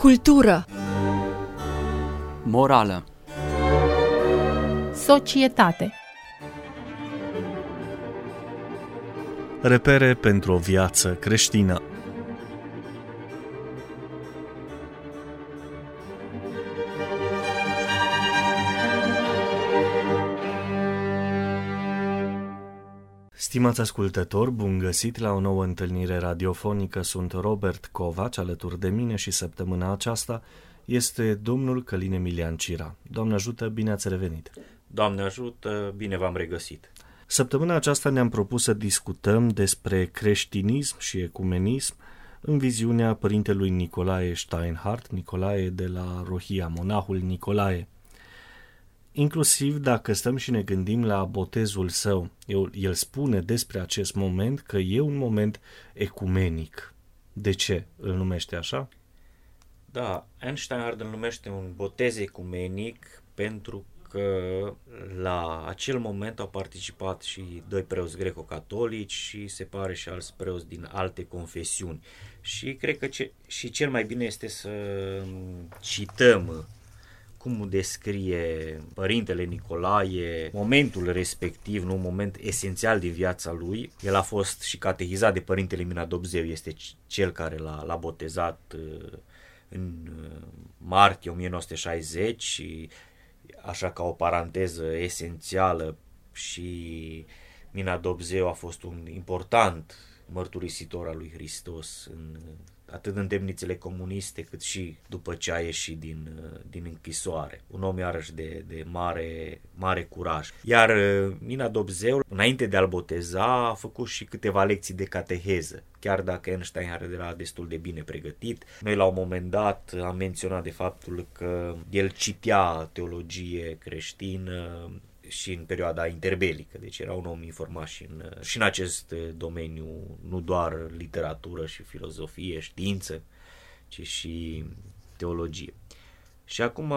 Cultură Morală Societate. Repere pentru o viață creștină Stimați ascultători, bun găsit la o nouă întâlnire radiofonică. Sunt Robert Covaci, alături de mine și săptămâna aceasta este domnul Călin Emilian Cira. Doamne ajută, bine ați revenit! Doamne ajută, bine v-am regăsit! Săptămâna aceasta ne-am propus să discutăm despre creștinism și ecumenism în viziunea părintelui Nicolae Steinhardt, Nicolae de la Rohia, monahul Nicolae inclusiv dacă stăm și ne gândim la botezul său. El, el spune despre acest moment că e un moment ecumenic. De ce îl numește așa? Da, Einstein îl numește un botez ecumenic pentru că la acel moment au participat și doi preoți greco-catolici și se pare și alți preoți din alte confesiuni. Și cred că ce, și cel mai bine este să cităm cum descrie părintele Nicolae momentul respectiv, nu un moment esențial din viața lui. El a fost și catehizat de părintele Mina Dobzeu, este cel care l-a, l-a botezat uh, în uh, martie 1960 și așa ca o paranteză esențială și Mina Dobzeu a fost un important mărturisitor al lui Hristos în atât în temnițele comuniste cât și după ce a ieșit din, din închisoare. Un om iarăși de, de mare, mare curaj. Iar uh, Mina Dobzeu, înainte de a-l boteza, a făcut și câteva lecții de cateheză. Chiar dacă Einstein era destul de bine pregătit, noi la un moment dat am menționat de faptul că el citea teologie creștină, și în perioada interbelică, deci era un om informat și în, și în acest domeniu, nu doar literatură și filozofie, știință, ci și teologie. Și acum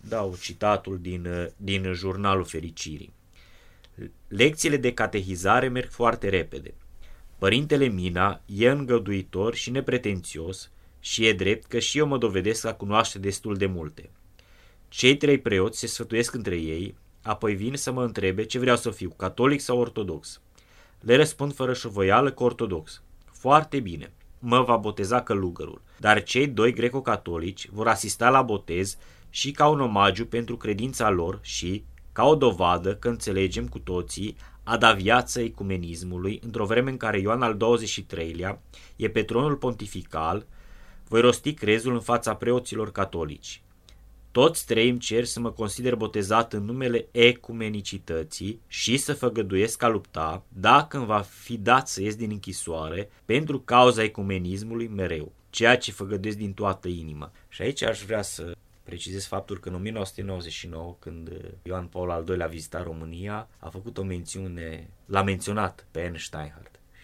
dau citatul din, din jurnalul fericirii. Lecțiile de catehizare merg foarte repede. Părintele Mina e îngăduitor și nepretențios și e drept că și eu mă dovedesc a cunoaște destul de multe. Cei trei preoți se sfătuiesc între ei, Apoi vin să mă întrebe ce vreau să fiu, catolic sau ortodox. Le răspund fără șuvoială că ortodox. Foarte bine, mă va boteza călugărul, dar cei doi greco-catolici vor asista la botez și ca un omagiu pentru credința lor și, ca o dovadă că înțelegem cu toții a da viață ecumenismului într-o vreme în care Ioan al XXIII-lea e pe tronul pontifical, voi rosti crezul în fața preoților catolici. Toți trei îmi cer să mă consider botezat în numele ecumenicității și să făgăduiesc a lupta, dacă îmi va fi dat să ies din închisoare, pentru cauza ecumenismului mereu, ceea ce făgăduiesc din toată inima. Și aici aș vrea să precizez faptul că în 1999, când Ioan Paul al II-lea a vizitat România, a făcut o mențiune, l-a menționat pe Einstein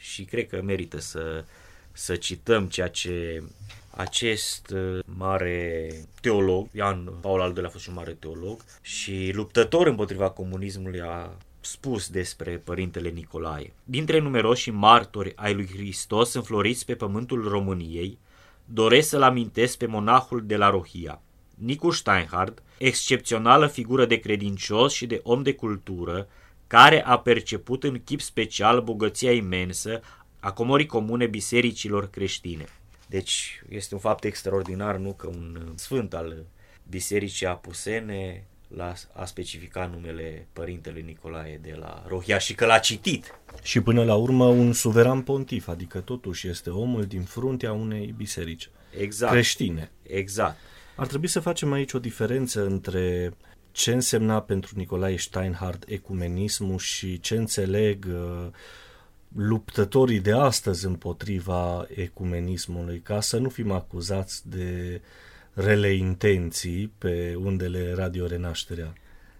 și cred că merită să, să cităm ceea ce acest uh, mare teolog, Ian Paul al II-lea a fost un mare teolog și luptător împotriva comunismului a spus despre părintele Nicolae. Dintre numeroși martori ai lui Hristos înfloriți pe pământul României, doresc să-l amintesc pe monahul de la Rohia, Nicu Steinhardt, excepțională figură de credincios și de om de cultură, care a perceput în chip special bogăția imensă a comorii comune bisericilor creștine. Deci este un fapt extraordinar, nu că un sfânt al Bisericii Apusene la, a specificat numele Părintele Nicolae de la Rohia și că l-a citit. Și până la urmă un suveran pontif, adică totuși este omul din fruntea unei biserici exact. creștine. Exact. Ar trebui să facem aici o diferență între ce însemna pentru Nicolae Steinhardt ecumenismul și ce înțeleg uh, luptătorii de astăzi împotriva ecumenismului, ca să nu fim acuzați de rele intenții pe undele Radio Renașterea.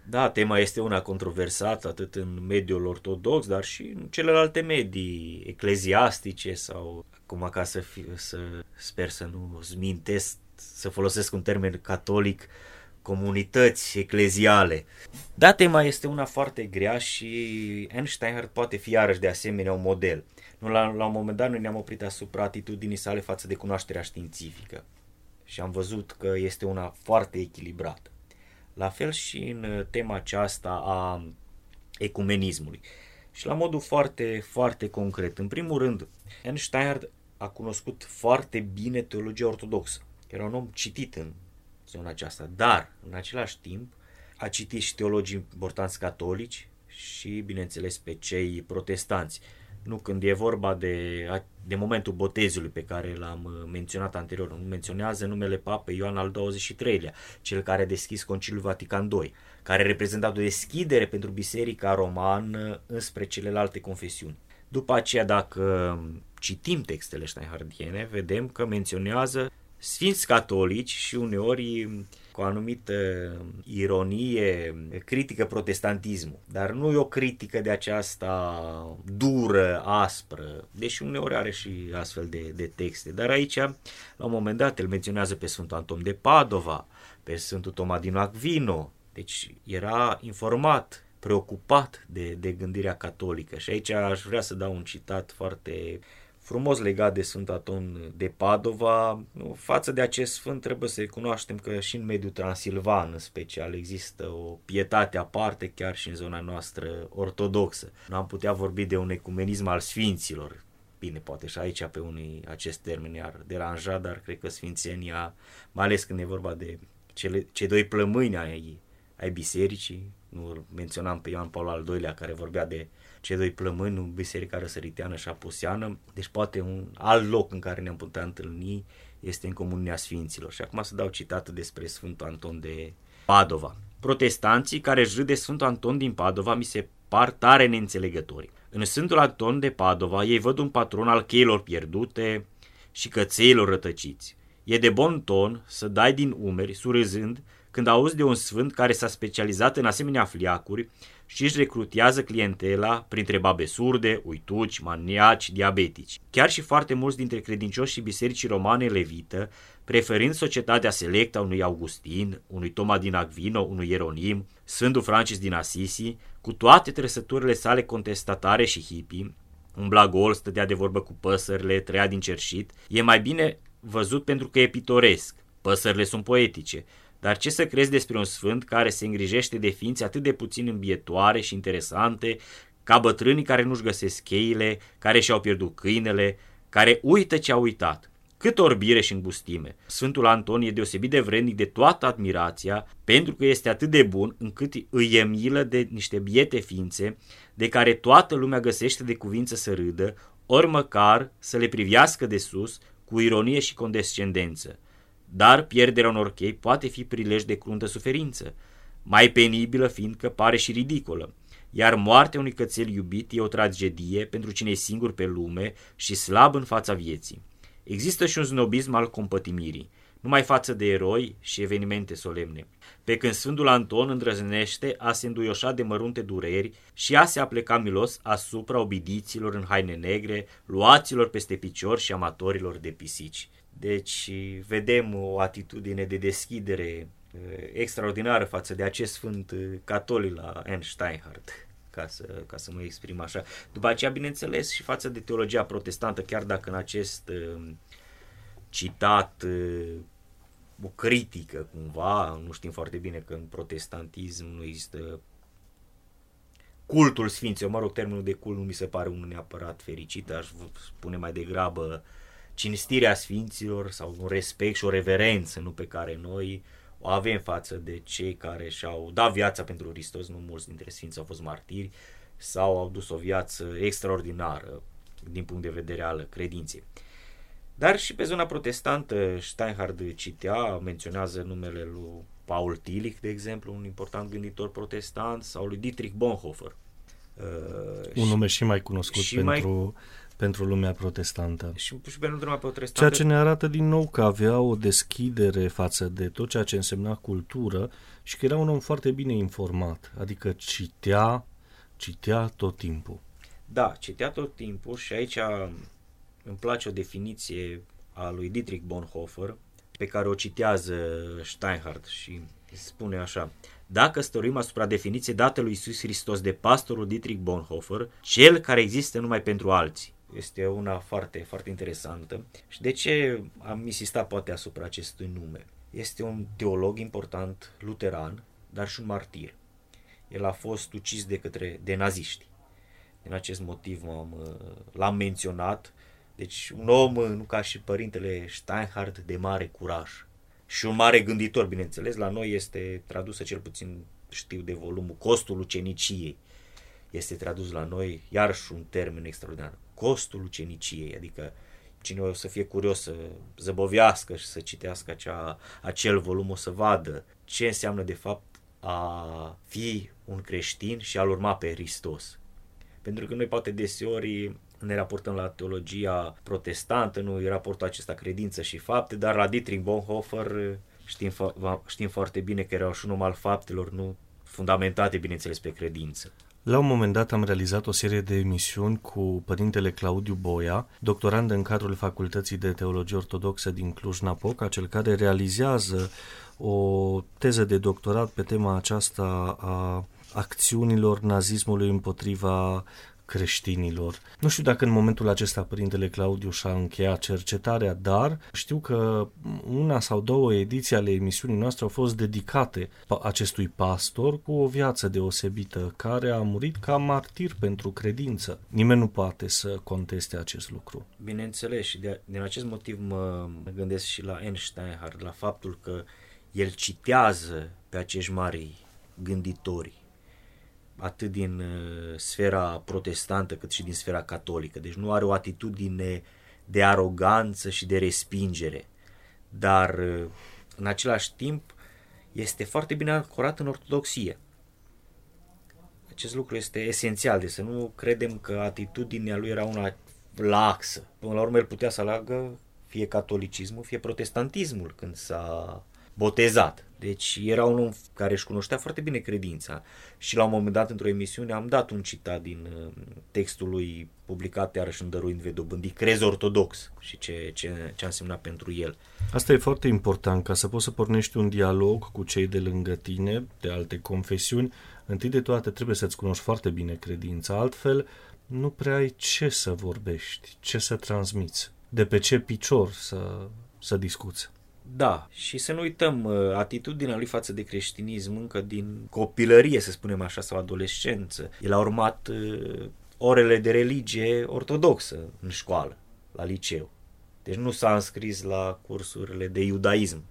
Da, tema este una controversată atât în mediul ortodox, dar și în celelalte medii ecleziastice sau, acum ca să, fi, să sper să nu zmintesc, să folosesc un termen catolic, comunități ecleziale. Da, tema este una foarte grea și Einstein poate fi iarăși de asemenea un model. Nu, la, la un moment dat noi ne-am oprit asupra atitudinii sale față de cunoașterea științifică. și am văzut că este una foarte echilibrată. La fel și în tema aceasta a ecumenismului. Și la modul foarte, foarte concret. În primul rând, Einstein a cunoscut foarte bine teologia ortodoxă. Era un om citit în zona aceasta, dar, în același timp, a citit și teologii importanți catolici și, bineînțeles, pe cei protestanți. Nu când e vorba de, de momentul botezului pe care l-am uh, menționat anterior, nu menționează numele Papei Ioan al XXIII-lea, cel care a deschis Conciliul Vatican II, care reprezenta o deschidere pentru Biserica Romană înspre celelalte confesiuni. După aceea, dacă citim textele steinhardiene, vedem că menționează sfinți catolici și uneori cu o anumită ironie critică protestantismul, dar nu e o critică de aceasta dură, aspră, deși uneori are și astfel de, de texte. Dar aici, la un moment dat, îl menționează pe Sfântul Anton de Padova, pe Sfântul Toma din Aquino, deci era informat, preocupat de, de gândirea catolică. Și aici aș vrea să dau un citat foarte frumos legat de Sfânt Aton de Padova. Față de acest sfânt trebuie să recunoaștem că și în mediul transilvan în special există o pietate aparte chiar și în zona noastră ortodoxă. Nu am putea vorbi de un ecumenism al sfinților. Bine, poate și aici pe unii acest termen ar deranja, dar cred că sfințenia, mai ales când e vorba de cele, cei doi plămâni ai, ai bisericii, nu menționam pe Ioan Paul al II-lea care vorbea de cei doi plămâni, Biserica Răsăriteană și Apuseană, deci poate un alt loc în care ne-am putea întâlni este în Comunia Sfinților. Și acum să dau citată despre Sfântul Anton de Padova. Protestanții care își de Sfântul Anton din Padova mi se par tare neînțelegători. În Sfântul Anton de Padova ei văd un patron al cheilor pierdute și cățeilor rătăciți. E de bon ton să dai din umeri, surâzând, când auzi de un sfânt care s-a specializat în asemenea fliacuri și își recrutează clientela printre babe surde, uituci, maniaci, diabetici. Chiar și foarte mulți dintre credincioși și bisericii romane levită, preferând societatea selectă a unui Augustin, unui Toma din Agvino, unui Ieronim, Sfântul Francis din Assisi, cu toate trăsăturile sale contestatare și hippie, un blagol stătea de vorbă cu păsările, trăia din cerșit, e mai bine văzut pentru că e pitoresc. Păsările sunt poetice, dar ce să crezi despre un sfânt care se îngrijește de ființe atât de puțin îmbietoare și interesante, ca bătrânii care nu-și găsesc cheile, care și-au pierdut câinele, care uită ce au uitat? Cât orbire și îngustime! Sfântul Anton e deosebit de vrednic de toată admirația, pentru că este atât de bun încât îi e milă de niște biete ființe, de care toată lumea găsește de cuvință să râdă, ori măcar să le privească de sus, cu ironie și condescendență dar pierderea unor chei poate fi prilej de cruntă suferință, mai penibilă fiindcă pare și ridicolă, iar moartea unui cățel iubit e o tragedie pentru cine e singur pe lume și slab în fața vieții. Există și un snobism al compătimirii, numai față de eroi și evenimente solemne. Pe când Sfântul Anton îndrăznește a se înduioșa de mărunte dureri și a se apleca milos asupra obidiților în haine negre, luaților peste picior și amatorilor de pisici. Deci vedem o atitudine de deschidere eh, extraordinară față de acest sfânt eh, catolic la Einsteinhardt ca să, ca să mă exprim așa. După aceea, bineînțeles, și față de teologia protestantă, chiar dacă în acest uh, citat uh, o critică cumva, nu știm foarte bine că în protestantism nu există cultul sfinților, mă rog, termenul de cult nu mi se pare unul neapărat fericit, aș spune mai degrabă uh, cinstirea sfinților sau un respect și o reverență nu pe care noi o avem față de cei care și-au dat viața pentru Hristos, nu mulți dintre sfinți au fost martiri sau au dus o viață extraordinară din punct de vedere al credinței. Dar și pe zona protestantă, Steinhard citea, menționează numele lui Paul Tillich, de exemplu, un important gânditor protestant, sau lui Dietrich Bonhoeffer. Uh, un nume și mai cunoscut și pentru mai pentru lumea protestantă. Și, și pentru lumea protestantă. Ceea ce ne arată din nou că avea o deschidere față de tot ceea ce însemna cultură și că era un om foarte bine informat, adică citea, citea tot timpul. Da, citea tot timpul și aici îmi place o definiție a lui Dietrich Bonhoeffer, pe care o citează Steinhardt și spune așa. Dacă stăruim asupra definiției dată lui Iisus Hristos de pastorul Dietrich Bonhoeffer, cel care există numai pentru alții, este una foarte, foarte interesantă. Și de ce am insistat poate asupra acestui nume? Este un teolog important, luteran, dar și un martir. El a fost ucis de către de naziști. Din acest motiv am, l-am menționat. Deci un om, nu ca și părintele Steinhardt, de mare curaj. Și un mare gânditor, bineînțeles. La noi este tradusă cel puțin știu de volumul Costul uceniciei. Este tradus la noi, iarăși un termen extraordinar. Costul uceniciei, adică cine o să fie curios să zăbovească și să citească acea, acel volum, o să vadă ce înseamnă de fapt a fi un creștin și a-L urma pe Hristos. Pentru că noi poate deseori ne raportăm la teologia protestantă, nu îi raportul acesta credință și fapte, dar la Dietrich Bonhoeffer știm, știm foarte bine că erau și un om al faptelor, nu fundamentate, bineînțeles, pe credință. La un moment dat am realizat o serie de emisiuni cu părintele Claudiu Boia, doctorand în cadrul Facultății de Teologie Ortodoxă din Cluj-Napoca, cel care realizează o teză de doctorat pe tema aceasta a acțiunilor nazismului împotriva creștinilor. Nu știu dacă în momentul acesta Părintele Claudiu și-a încheiat cercetarea, dar știu că una sau două ediții ale emisiunii noastre au fost dedicate acestui pastor cu o viață deosebită, care a murit ca martir pentru credință. Nimeni nu poate să conteste acest lucru. Bineînțeles și de, din acest motiv mă, mă gândesc și la Einstein, la faptul că el citează pe acești mari gânditori atât din uh, sfera protestantă cât și din sfera catolică. Deci nu are o atitudine de aroganță și de respingere, dar uh, în același timp este foarte bine ancorat în ortodoxie. Acest lucru este esențial, de să nu credem că atitudinea lui era una laxă. Până la urmă el putea să aleagă fie catolicismul, fie protestantismul când s-a botezat. Deci era un om care își cunoștea foarte bine credința și la un moment dat într-o emisiune am dat un citat din uh, textul lui publicat iarăși în Dăruind vei dobândi, crez ortodox și ce, ce, ce a însemnat pentru el. Asta e foarte important, ca să poți să pornești un dialog cu cei de lângă tine, de alte confesiuni, întâi de toate trebuie să-ți cunoști foarte bine credința, altfel nu prea ai ce să vorbești, ce să transmiți, de pe ce picior să, să discuți. Da, și să nu uităm uh, atitudinea lui față de creștinism încă din copilărie, să spunem așa, sau adolescență. El a urmat uh, orele de religie ortodoxă în școală, la liceu. Deci nu s-a înscris la cursurile de iudaism.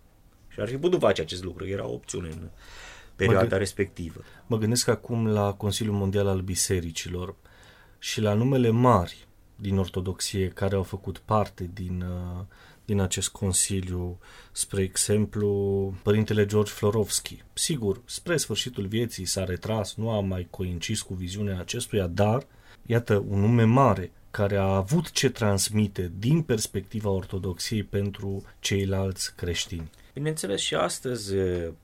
Și ar fi putut face acest lucru, era o opțiune în perioada mă respectivă. Mă gândesc acum la Consiliul Mondial al Bisericilor și la numele mari din ortodoxie care au făcut parte din uh, din acest consiliu, spre exemplu, părintele George Florovski. Sigur, spre sfârșitul vieții s-a retras, nu a mai coincis cu viziunea acestuia, dar, iată, un nume mare care a avut ce transmite din perspectiva ortodoxiei pentru ceilalți creștini. Bineînțeles, și astăzi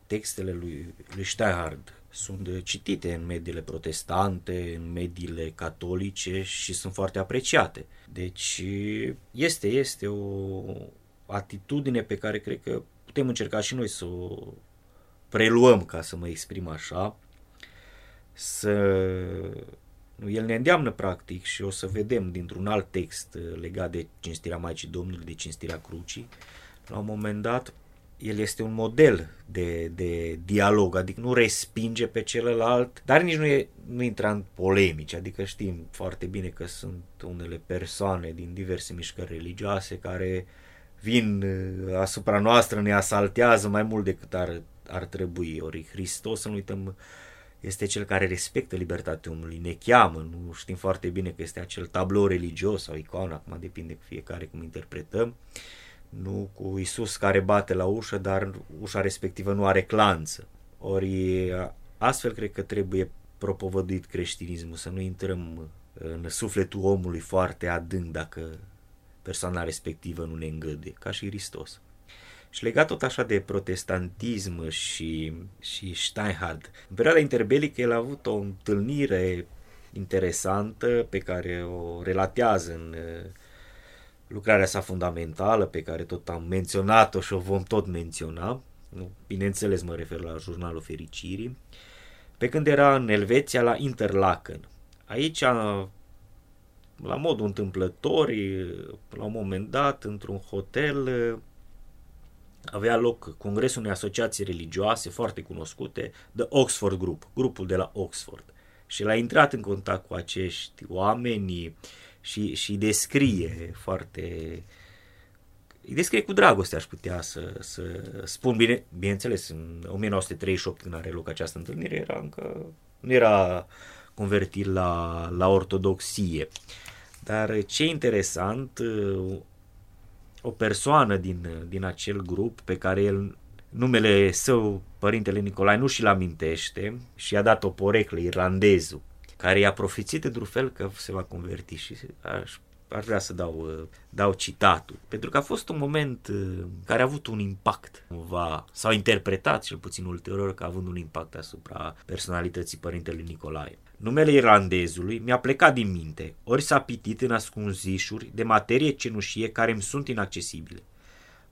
textele lui, lui Steinhard sunt citite în mediile protestante, în mediile catolice și sunt foarte apreciate. Deci este, este o atitudine pe care cred că putem încerca și noi să o preluăm, ca să mă exprim așa, să... Nu, el ne îndeamnă practic și o să vedem dintr-un alt text legat de cinstirea Maicii Domnului, de cinstirea crucii, la un moment dat el este un model de, de dialog, adică nu respinge pe celălalt, dar nici nu, e, nu intră în polemici, adică știm foarte bine că sunt unele persoane din diverse mișcări religioase care vin uh, asupra noastră, ne asaltează mai mult decât ar, ar trebui. Ori Hristos, să nu uităm, este cel care respectă libertatea omului, ne cheamă, nu știm foarte bine că este acel tablou religios sau icoană, acum depinde cu fiecare cum interpretăm, nu cu Isus care bate la ușă, dar ușa respectivă nu are clanță. Ori astfel cred că trebuie propovăduit creștinismul, să nu intrăm în sufletul omului foarte adânc dacă persoana respectivă nu ne îngăduie, ca și Hristos. Și legat tot așa de protestantism și, și Steinhardt, în perioada interbelică el a avut o întâlnire interesantă pe care o relatează în lucrarea sa fundamentală pe care tot am menționat-o și o vom tot menționa, nu? bineînțeles mă refer la jurnalul fericirii, pe când era în Elveția la Interlaken. Aici a, la modul întâmplător, la un moment dat, într-un hotel, avea loc congresul unei asociații religioase foarte cunoscute, The Oxford Group, grupul de la Oxford. Și el a intrat în contact cu acești oameni și, și descrie foarte îi descrie cu dragoste, aș putea să, să spun bine. Bineînțeles, în 1938, când are loc această întâlnire, era încă, nu era convertit la, la ortodoxie. Dar ce interesant, o persoană din, din acel grup pe care el numele său, părintele Nicolae, nu și-l amintește și a dat o poreclă irlandezul care i-a profețit într-un fel că se va converti și aș aș vrea să dau, uh, dau citatul, pentru că a fost un moment uh, care a avut un impact, cumva, s-au interpretat cel puțin ulterior ca având un impact asupra personalității părintelui Nicolae. Numele irlandezului mi-a plecat din minte, ori s-a pitit în ascunzișuri de materie cenușie care îmi sunt inaccesibile.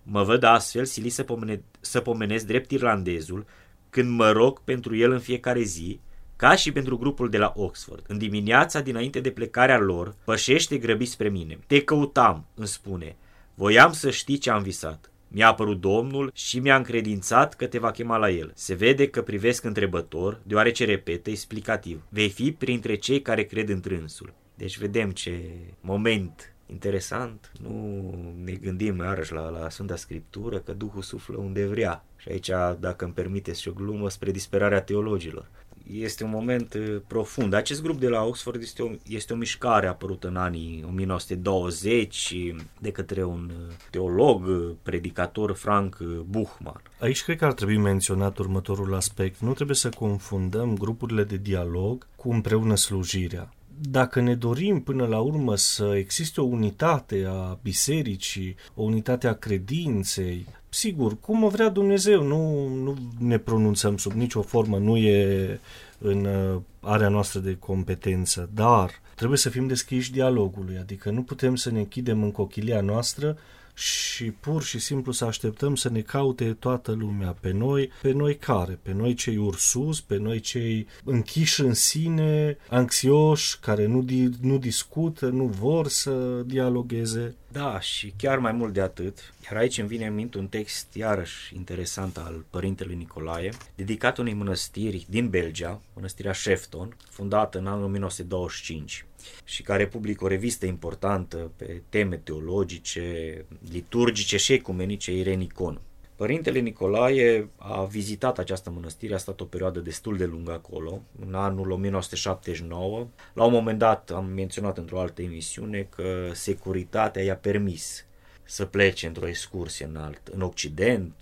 Mă văd astfel silit să, pomene, să pomenesc drept irlandezul când mă rog pentru el în fiecare zi, ca și pentru grupul de la Oxford. În dimineața dinainte de plecarea lor, pășește grăbit spre mine. Te căutam, îmi spune. Voiam să știi ce am visat. Mi-a apărut Domnul și mi-a încredințat că te va chema la el. Se vede că privesc întrebător, deoarece repetă explicativ. Vei fi printre cei care cred în trânsul. Deci vedem ce moment interesant. Nu ne gândim iarăși la, la Sfânta Scriptură că Duhul suflă unde vrea. Și aici, dacă îmi permiteți și o glumă, spre disperarea teologilor este un moment uh, profund. Acest grup de la Oxford este o, este o mișcare apărută în anii 1920 de către un uh, teolog, uh, predicator Frank Buchmann. Aici cred că ar trebui menționat următorul aspect. Nu trebuie să confundăm grupurile de dialog cu împreună slujirea dacă ne dorim până la urmă să existe o unitate a bisericii, o unitate a credinței, sigur, cum o vrea Dumnezeu, nu, nu ne pronunțăm sub nicio formă, nu e în uh, area noastră de competență, dar trebuie să fim deschiși dialogului, adică nu putem să ne închidem în cochilia noastră și pur și simplu să așteptăm să ne caute toată lumea pe noi, pe noi care? Pe noi cei ursus, pe noi cei închiși în sine, anxioși, care nu, di- nu discută, nu vor să dialogueze. Da, și chiar mai mult de atât, iar aici îmi vine în minte un text iarăși interesant al părintelui Nicolae, dedicat unei mănăstiri din Belgia, mănăstirea Shefton, fundată în anul 1925 și care publică o revistă importantă pe teme teologice, liturgice și ecumenice Irenicon. Părintele Nicolae a vizitat această mănăstire, a stat o perioadă destul de lungă acolo, în anul 1979. La un moment dat am menționat într-o altă emisiune că securitatea i-a permis să plece într-o excursie în, alt, în Occident.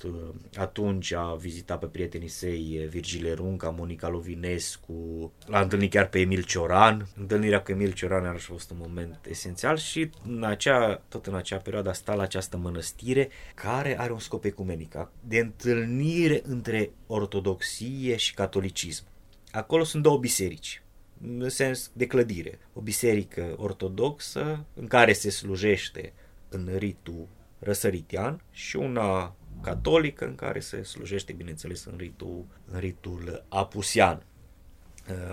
Atunci a vizitat pe prietenii săi Virgile Runca, Monica Lovinescu, l-a întâlnit chiar pe Emil Cioran. Întâlnirea cu Emil Cioran a fost un moment esențial și în acea, tot în acea perioadă a stat la această mănăstire care are un scop ecumenic, de întâlnire între ortodoxie și catolicism. Acolo sunt două biserici, în sens de clădire. O biserică ortodoxă în care se slujește în ritul răsăritian și una catolică în care se slujește, bineînțeles, în ritul, în ritul apusian.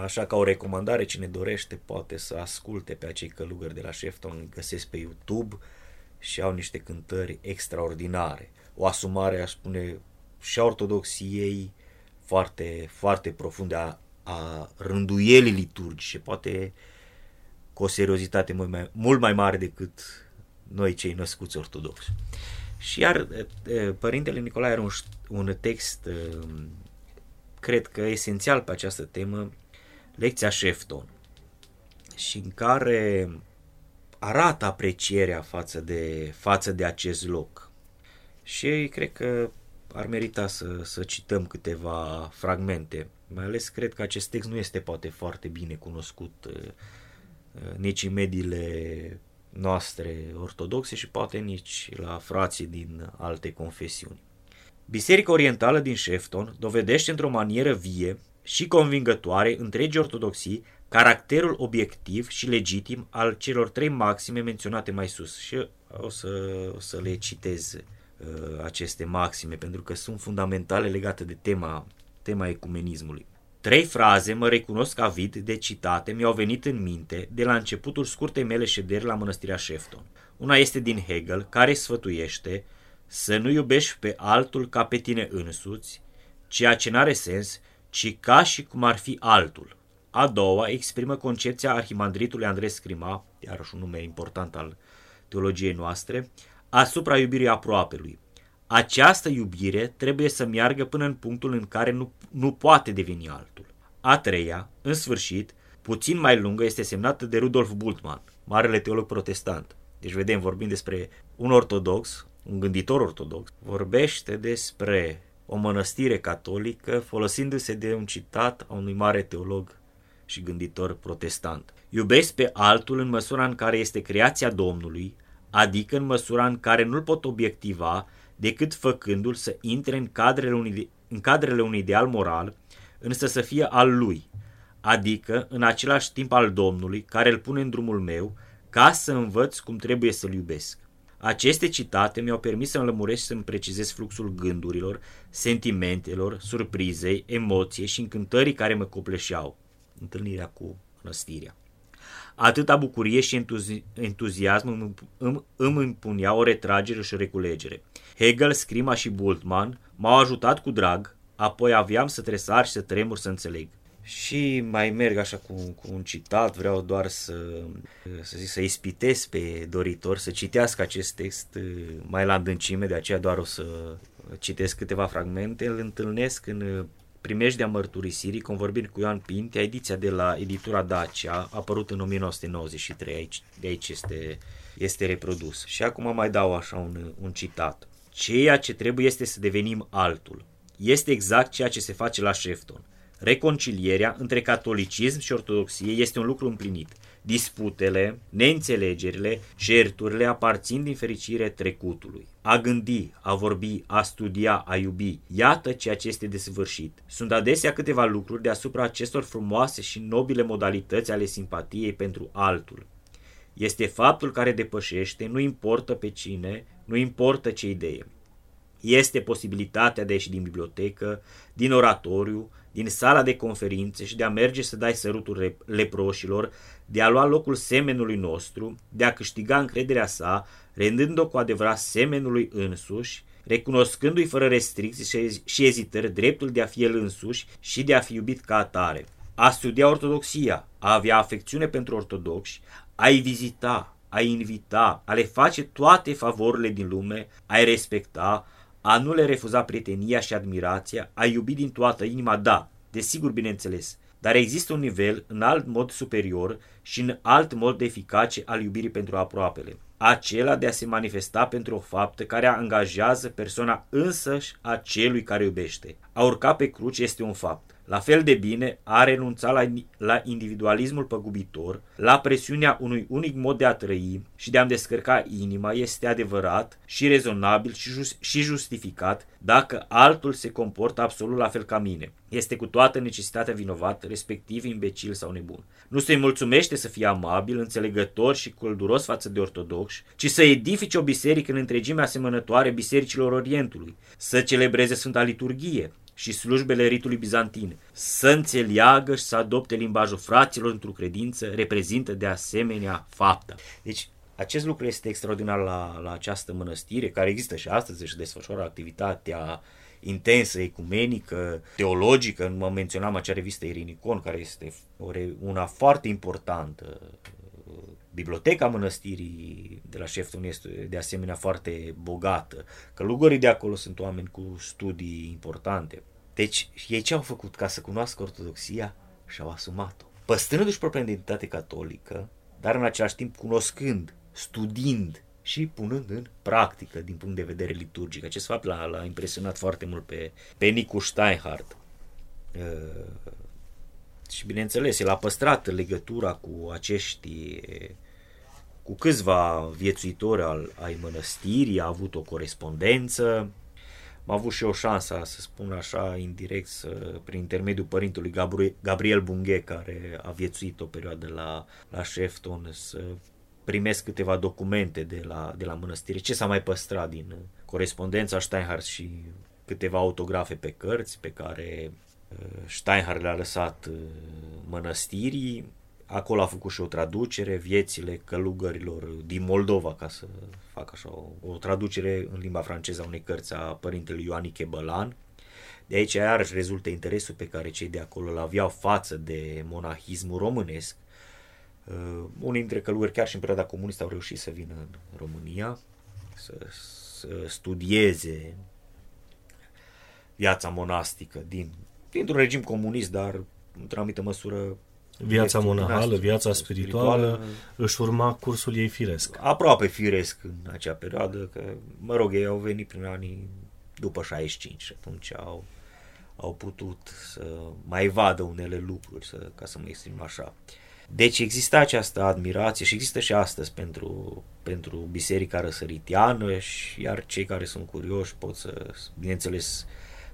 Așa ca o recomandare, cine dorește poate să asculte pe acei călugări de la Shefton, îi găsesc pe YouTube și au niște cântări extraordinare. O asumare, aș spune, și a ortodoxiei foarte, foarte profunde, a, a rânduielii liturgice, poate cu o seriozitate mult mai, mult mai mare decât noi cei născuți ortodoxi. Și iar Părintele Nicolae are un, un text, cred că esențial pe această temă, lecția Shefton, și în care arată aprecierea față de, față de acest loc. Și cred că ar merita să, să cităm câteva fragmente. Mai ales cred că acest text nu este poate foarte bine cunoscut nici în mediile noastre ortodoxe și poate nici la frații din alte confesiuni. Biserica Orientală din Shefton dovedește într-o manieră vie și convingătoare întregii ortodoxii caracterul obiectiv și legitim al celor trei maxime menționate mai sus. Și o să, o să le citez uh, aceste maxime pentru că sunt fundamentale legate de tema, tema ecumenismului. Trei fraze mă recunosc avid de citate mi-au venit în minte de la începutul scurtei mele șederi la mănăstirea Shefton. Una este din Hegel, care sfătuiește să nu iubești pe altul ca pe tine însuți, ceea ce n-are sens, ci ca și cum ar fi altul. A doua exprimă concepția arhimandritului Andrei Scrima, iarăși un nume important al teologiei noastre, asupra iubirii aproapelui. Această iubire trebuie să meargă până în punctul în care nu, nu poate deveni altul. A treia, în sfârșit, puțin mai lungă, este semnată de Rudolf Bultmann, marele teolog protestant. Deci vedem, vorbim despre un ortodox, un gânditor ortodox, vorbește despre o mănăstire catolică folosindu-se de un citat a unui mare teolog și gânditor protestant. Iubesc pe altul în măsura în care este creația Domnului, adică în măsura în care nu-l pot obiectiva decât făcându-l să intre în cadrele unui, în cadrele unui ideal moral, însă să fie al lui, adică în același timp al Domnului, care îl pune în drumul meu, ca să învăț cum trebuie să-l iubesc. Aceste citate mi-au permis să înlămuresc și să-mi precizez fluxul gândurilor, sentimentelor, surprizei, emoției și încântării care mă copleșeau. Întâlnirea cu răstirea. Atâta bucurie și entuzi- entuziasm îmi, îmi, îmi impunea o retragere și o reculegere. Hegel, Scrima și Bultmann m-au ajutat cu drag, apoi aveam să tresar și să tremur să înțeleg. Și mai merg așa cu, cu un citat, vreau doar să, să zic, să ispitez pe doritor să citească acest text uh, mai la adâncime, de aceea doar o să citesc câteva fragmente. Îl întâlnesc în uh, Primejdea mărturisirii, convorbind cu Ioan Pinte, ediția de la editura Dacia, apărut în 1993, aici, de aici este, este reprodus. Și acum mai dau așa un, un citat. Ceea ce trebuie este să devenim altul. Este exact ceea ce se face la Shefton. Reconcilierea între catolicism și ortodoxie este un lucru împlinit. Disputele, neînțelegerile, certurile aparțin din fericire trecutului. A gândi, a vorbi, a studia, a iubi, iată ceea ce este desăvârșit. Sunt adesea câteva lucruri deasupra acestor frumoase și nobile modalități ale simpatiei pentru altul. Este faptul care depășește, nu importă pe cine, nu importă ce idee. Este posibilitatea de a ieși din bibliotecă, din oratoriu, din sala de conferințe și de a merge să dai sărutul leproșilor, de a lua locul semenului nostru, de a câștiga încrederea sa, rendând-o cu adevărat semenului însuși, recunoscându-i fără restricții și ezitări dreptul de a fi el însuși și de a fi iubit ca atare. A studia ortodoxia, a avea afecțiune pentru ortodoxi, a-i vizita, a invita, a le face toate favorurile din lume, a-i respecta, a nu le refuza prietenia și admirația, a iubi din toată inima, da, desigur bineînțeles, dar există un nivel în alt mod superior și în alt mod eficace al iubirii pentru aproapele. Acela de a se manifesta pentru o faptă care angajează persoana însăși a celui care iubește. A urca pe cruce este un fapt. La fel de bine a renunțat la, la individualismul păgubitor, la presiunea unui unic mod de a trăi și de a-mi descărca inima este adevărat și rezonabil și, just, și justificat dacă altul se comportă absolut la fel ca mine. Este cu toată necesitatea vinovat, respectiv imbecil sau nebun. Nu se mulțumește să fie amabil, înțelegător și călduros față de ortodoxi, ci să edifice o biserică în întregime asemănătoare bisericilor Orientului, să celebreze Sfânta Liturghie, și slujbele ritului bizantin, să înțeleagă și să adopte limbajul fraților într-o credință, reprezintă de asemenea faptă. Deci, acest lucru este extraordinar la, la această mănăstire, care există și astăzi și desfășoară activitatea intensă, ecumenică, teologică. Mă menționam acea revistă Irinicon, care este una foarte importantă. Biblioteca mănăstirii de la Șefton este de asemenea foarte bogată. Călugării de acolo sunt oameni cu studii importante. Deci, ei ce au făcut ca să cunoască ortodoxia? Și-au asumat-o. Păstrându-și propria identitate catolică, dar în același timp cunoscând, studiind și punând în practică din punct de vedere liturgic. Acest fapt l-a, l-a impresionat foarte mult pe, pe Nicu Steinhardt. Uh, și bineînțeles, el a păstrat legătura cu acești cu câțiva viețuitori al, ai mănăstirii, a avut o corespondență, am avut și o șansa, să spun așa, indirect, să, prin intermediul părintelui Gabriel Bunghe, care a viețuit o perioadă la, la Shefton, să primesc câteva documente de la, de la mănăstire, ce s-a mai păstrat din corespondența Steinhardt și câteva autografe pe cărți pe care Steinhardt le-a lăsat uh, mănăstirii, acolo a făcut și o traducere, viețile călugărilor din Moldova, ca să fac așa, o, o traducere în limba franceză a unei cărți a părintelui Ioaniche Bălan. De aici iarăși rezultă interesul pe care cei de acolo îl aveau față de monahismul românesc. Uh, unii dintre călugări chiar și în perioada comunistă au reușit să vină în România, să, să studieze viața monastică din, dintr-un regim comunist, dar într-o anumită măsură Viața monahală, viața spirituală, spirituală își urma cursul ei firesc. Aproape firesc în acea perioadă, că, mă rog, ei au venit prin anii după 65 și atunci au, au putut să mai vadă unele lucruri, să, ca să mă exprim așa. Deci există această admirație și există și astăzi pentru, pentru Biserica Răsăritiană și iar cei care sunt curioși pot să, bineînțeles,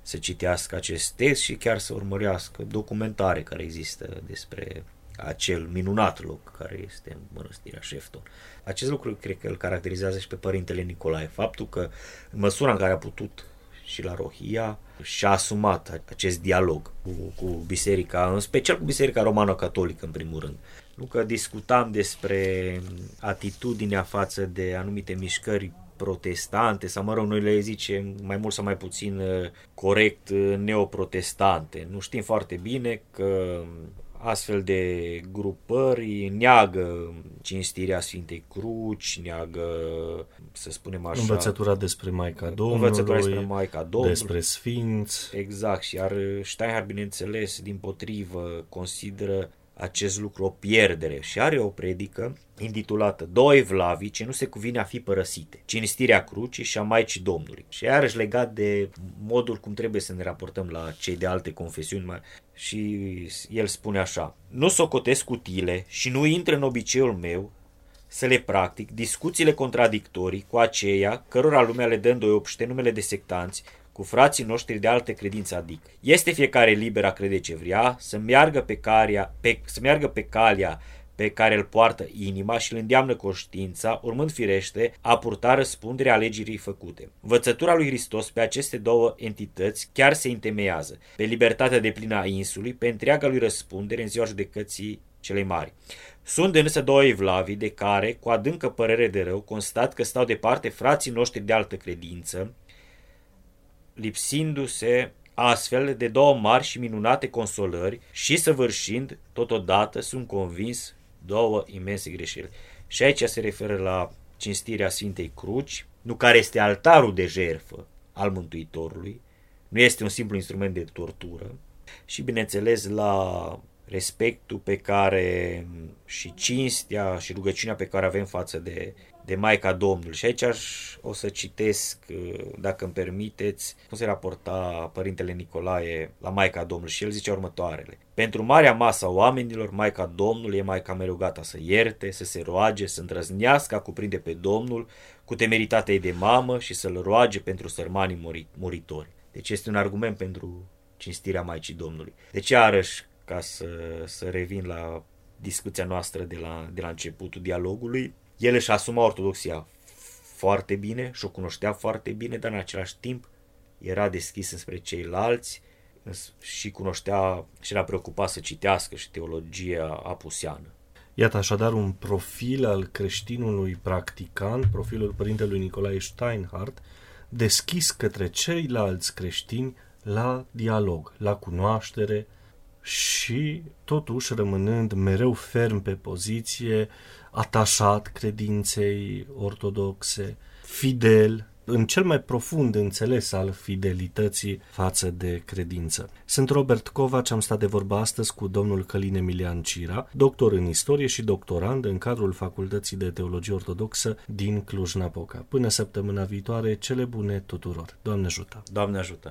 să citească acest text și chiar să urmărească documentare care există despre acel minunat loc care este mănăstirea Șefton. Acest lucru cred că îl caracterizează și pe părintele Nicolae. Faptul că în măsura în care a putut și la Rohia și-a asumat acest dialog cu, cu biserica, în special cu biserica romană-catolică în primul rând. Nu că discutam despre atitudinea față de anumite mișcări protestante, sau mă rog, noi le zicem mai mult sau mai puțin uh, corect uh, neoprotestante. Nu știm foarte bine că astfel de grupări neagă cinstirea Sfintei Cruci, neagă, să spunem așa... Învățătura despre Maica Domnului, învățătura despre Maica Domnului, despre Sfinți. Exact, și iar Steinhardt, bineînțeles, din potrivă, consideră acest lucru o pierdere și are o predică intitulată Doi vlavi ce nu se cuvine a fi părăsite, cinstirea crucii și a Maicii Domnului. Și iarăși legat de modul cum trebuie să ne raportăm la cei de alte confesiuni și el spune așa, nu socotesc utile și nu intră în obiceiul meu să le practic discuțiile contradictorii cu aceia cărora lumea le dă îndoiopște numele de sectanți cu frații noștri de alte credințe adică. Este fiecare liber a crede ce vrea, să meargă pe, caria, pe, să meargă pe calea pe care îl poartă inima și îl îndeamnă conștiința, urmând firește a purta răspunderea alegerii făcute. Învățătura lui Hristos pe aceste două entități chiar se întemeiază, pe libertatea de plină a insului, pe întreaga lui răspundere în ziua judecății celei mari. Sunt însă două evlavi de care, cu adâncă părere de rău, constat că stau departe frații noștri de altă credință, lipsindu-se astfel de două mari și minunate consolări și săvârșind, totodată, sunt convins, două imense greșeli. Și aici se referă la cinstirea Sfintei Cruci, nu care este altarul de jerfă al Mântuitorului, nu este un simplu instrument de tortură, și bineînțeles la respectul pe care și cinstea și rugăciunea pe care avem față de de Maica Domnului. Și aici aș, o să citesc, uh, dacă îmi permiteți, cum se raporta Părintele Nicolae la Maica Domnului și el zice următoarele. Pentru marea masă a oamenilor, Maica Domnului e Maica mereu gata să ierte, să se roage, să îndrăznească a cuprinde pe Domnul cu temeritatea ei de mamă și să-l roage pentru sărmanii muritori. Deci este un argument pentru cinstirea Maicii Domnului. Deci, iarăși, ca să, să revin la discuția noastră de la, de la începutul dialogului, el își asuma ortodoxia foarte bine și o cunoștea foarte bine, dar în același timp era deschis înspre ceilalți și cunoștea și era preocupat să citească și teologia apuseană. Iată așadar un profil al creștinului practicant, profilul părintelui Nicolae Steinhardt, deschis către ceilalți creștini la dialog, la cunoaștere și totuși rămânând mereu ferm pe poziție, atașat credinței ortodoxe, fidel, în cel mai profund înțeles al fidelității față de credință. Sunt Robert Covaci, am stat de vorba astăzi cu domnul Călin Emilian Cira, doctor în istorie și doctorand în cadrul Facultății de Teologie Ortodoxă din Cluj-Napoca. Până săptămâna viitoare, cele bune tuturor. Doamne ajută! Doamne ajută!